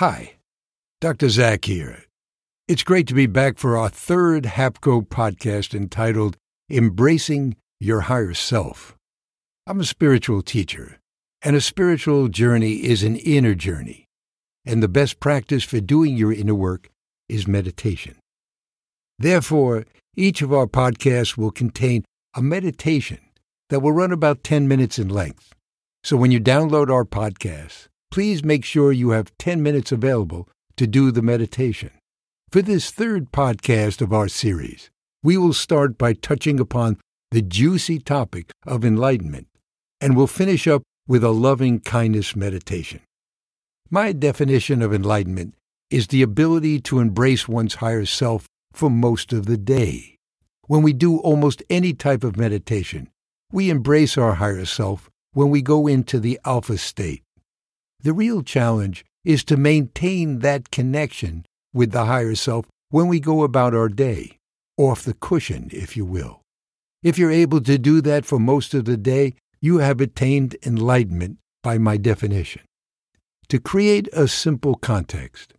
Hi, Dr. Zach here. It's great to be back for our third HAPCO podcast entitled Embracing Your Higher Self. I'm a spiritual teacher, and a spiritual journey is an inner journey. And the best practice for doing your inner work is meditation. Therefore, each of our podcasts will contain a meditation that will run about 10 minutes in length. So when you download our podcast, please make sure you have 10 minutes available to do the meditation. For this third podcast of our series, we will start by touching upon the juicy topic of enlightenment, and we'll finish up with a loving kindness meditation. My definition of enlightenment is the ability to embrace one's higher self for most of the day. When we do almost any type of meditation, we embrace our higher self when we go into the alpha state. The real challenge is to maintain that connection with the higher self when we go about our day, off the cushion, if you will. If you're able to do that for most of the day, you have attained enlightenment by my definition. To create a simple context,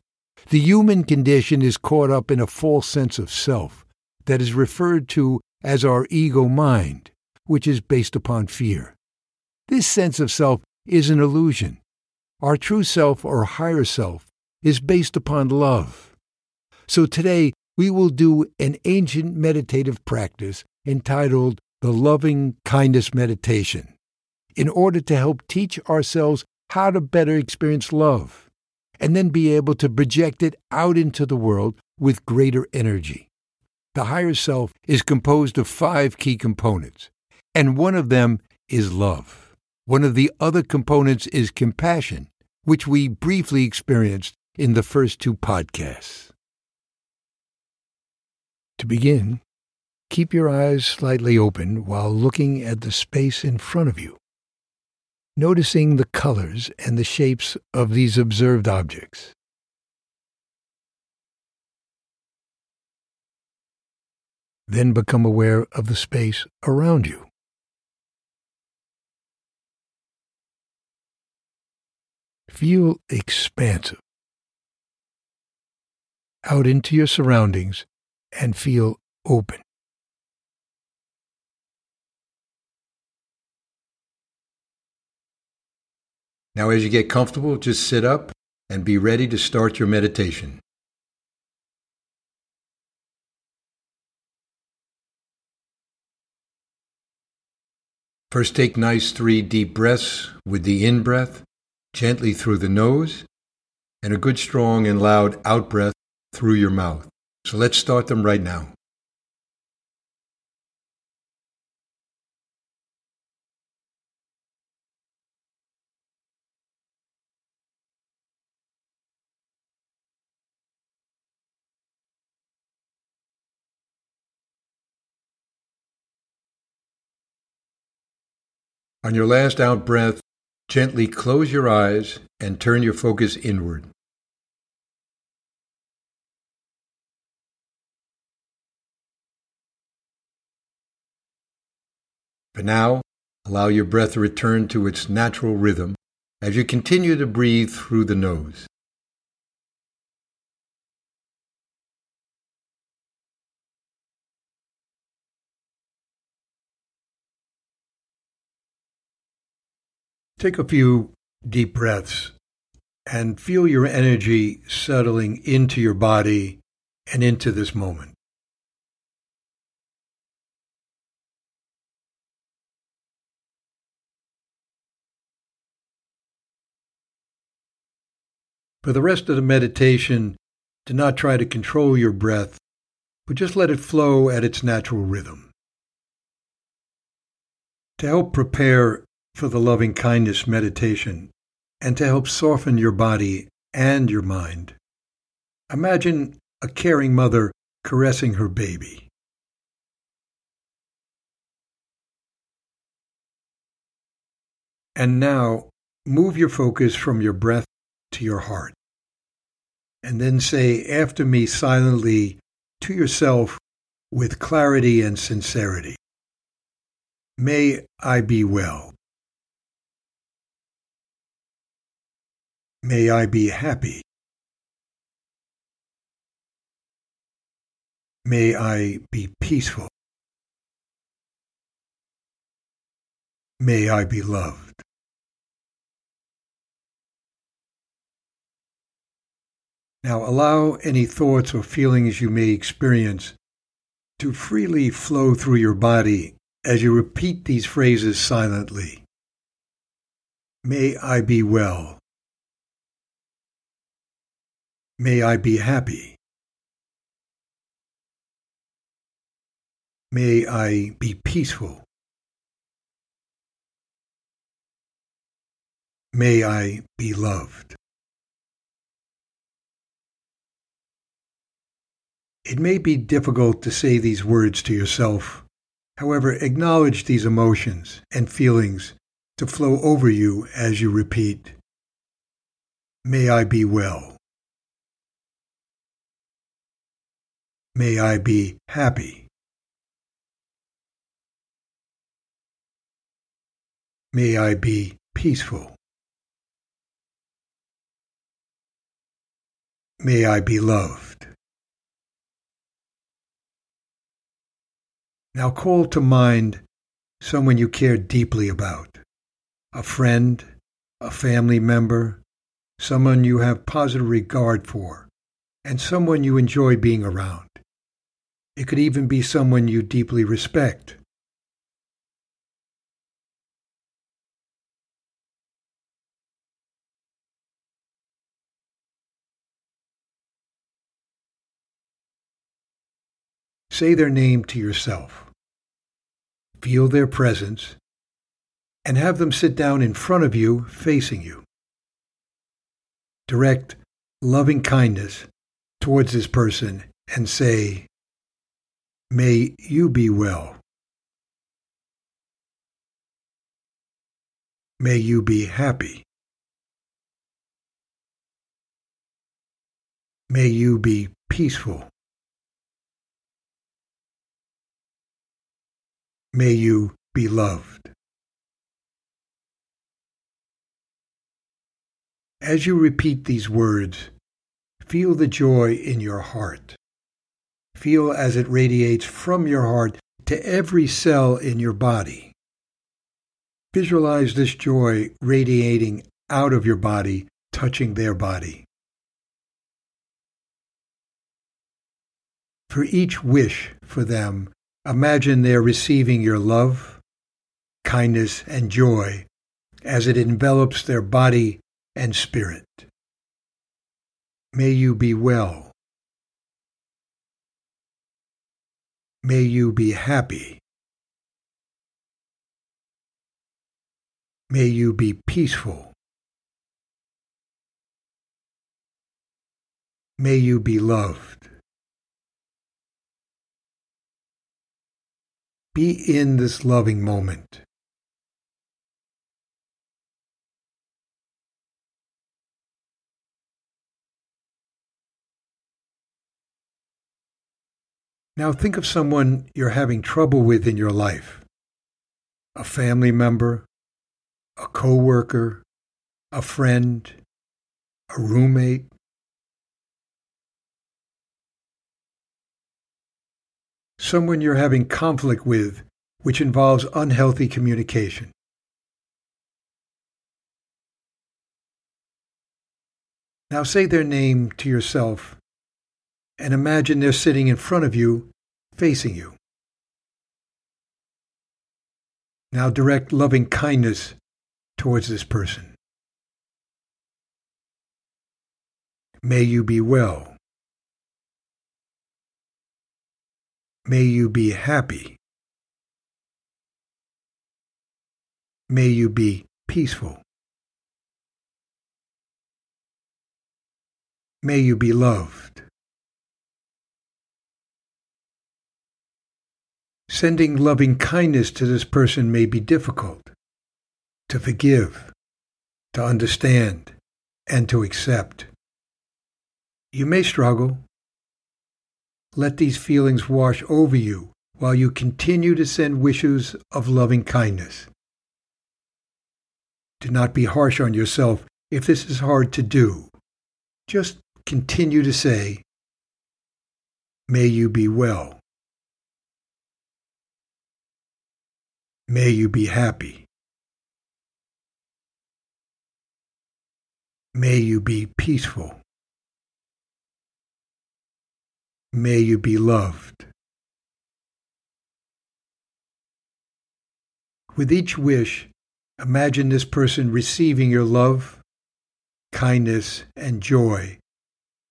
the human condition is caught up in a false sense of self that is referred to as our ego mind, which is based upon fear. This sense of self is an illusion our true self or higher self is based upon love. So today we will do an ancient meditative practice entitled the Loving Kindness Meditation in order to help teach ourselves how to better experience love and then be able to project it out into the world with greater energy. The higher self is composed of five key components, and one of them is love. One of the other components is compassion, which we briefly experienced in the first two podcasts. To begin, keep your eyes slightly open while looking at the space in front of you, noticing the colors and the shapes of these observed objects. Then become aware of the space around you. Feel expansive. Out into your surroundings and feel open. Now, as you get comfortable, just sit up and be ready to start your meditation. First, take nice three deep breaths with the in breath gently through the nose, and a good strong and loud out breath through your mouth. So let's start them right now. On your last out breath, Gently close your eyes and turn your focus inward. For now, allow your breath to return to its natural rhythm as you continue to breathe through the nose. Take a few deep breaths and feel your energy settling into your body and into this moment. For the rest of the meditation, do not try to control your breath, but just let it flow at its natural rhythm. To help prepare for the loving kindness meditation and to help soften your body and your mind. Imagine a caring mother caressing her baby. And now move your focus from your breath to your heart. And then say after me silently to yourself with clarity and sincerity May I be well. May I be happy. May I be peaceful. May I be loved. Now allow any thoughts or feelings you may experience to freely flow through your body as you repeat these phrases silently. May I be well. May I be happy. May I be peaceful. May I be loved. It may be difficult to say these words to yourself. However, acknowledge these emotions and feelings to flow over you as you repeat, May I be well. May I be happy. May I be peaceful. May I be loved. Now call to mind someone you care deeply about a friend, a family member, someone you have positive regard for, and someone you enjoy being around. It could even be someone you deeply respect. Say their name to yourself. Feel their presence and have them sit down in front of you, facing you. Direct loving kindness towards this person and say, May you be well. May you be happy. May you be peaceful. May you be loved. As you repeat these words, feel the joy in your heart. Feel as it radiates from your heart to every cell in your body. Visualize this joy radiating out of your body, touching their body. For each wish for them, Imagine they're receiving your love, kindness, and joy as it envelops their body and spirit. May you be well. May you be happy. May you be peaceful. May you be loved. Be in this loving moment. Now think of someone you're having trouble with in your life a family member, a coworker, a friend, a roommate, someone you're having conflict with, which involves unhealthy communication. Now say their name to yourself and imagine they're sitting in front of you, facing you. Now direct loving kindness towards this person. May you be well. May you be happy. May you be peaceful. May you be loved. Sending loving kindness to this person may be difficult. To forgive, to understand, and to accept. You may struggle, let these feelings wash over you while you continue to send wishes of loving kindness. Do not be harsh on yourself if this is hard to do. Just continue to say, May you be well. May you be happy. May you be peaceful. May you be loved. With each wish, imagine this person receiving your love, kindness, and joy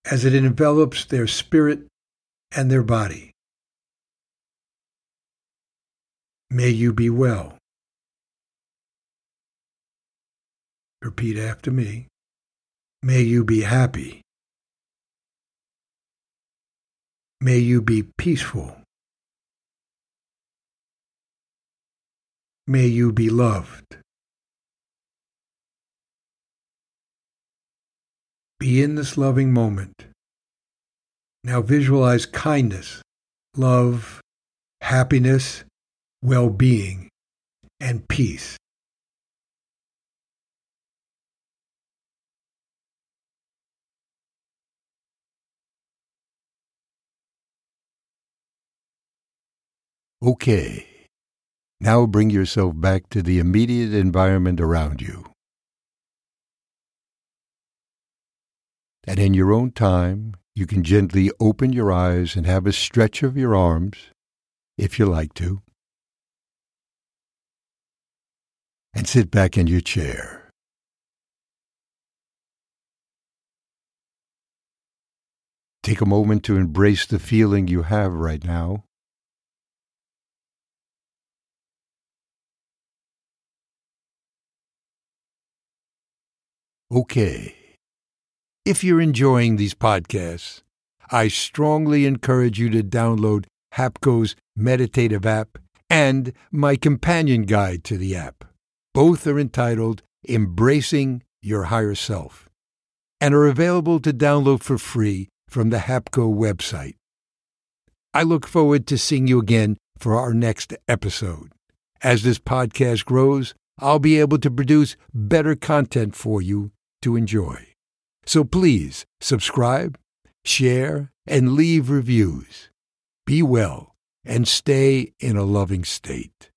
as it envelops their spirit and their body. May you be well. Repeat after me. May you be happy. May you be peaceful. May you be loved. Be in this loving moment. Now visualize kindness, love, happiness, well being, and peace. Okay. Now bring yourself back to the immediate environment around you. And in your own time, you can gently open your eyes and have a stretch of your arms, if you like to. And sit back in your chair. Take a moment to embrace the feeling you have right now. Okay. If you're enjoying these podcasts, I strongly encourage you to download HAPCO's meditative app and my companion guide to the app. Both are entitled Embracing Your Higher Self and are available to download for free from the HAPCO website. I look forward to seeing you again for our next episode. As this podcast grows, I'll be able to produce better content for you to enjoy. So please subscribe, share, and leave reviews. Be well and stay in a loving state.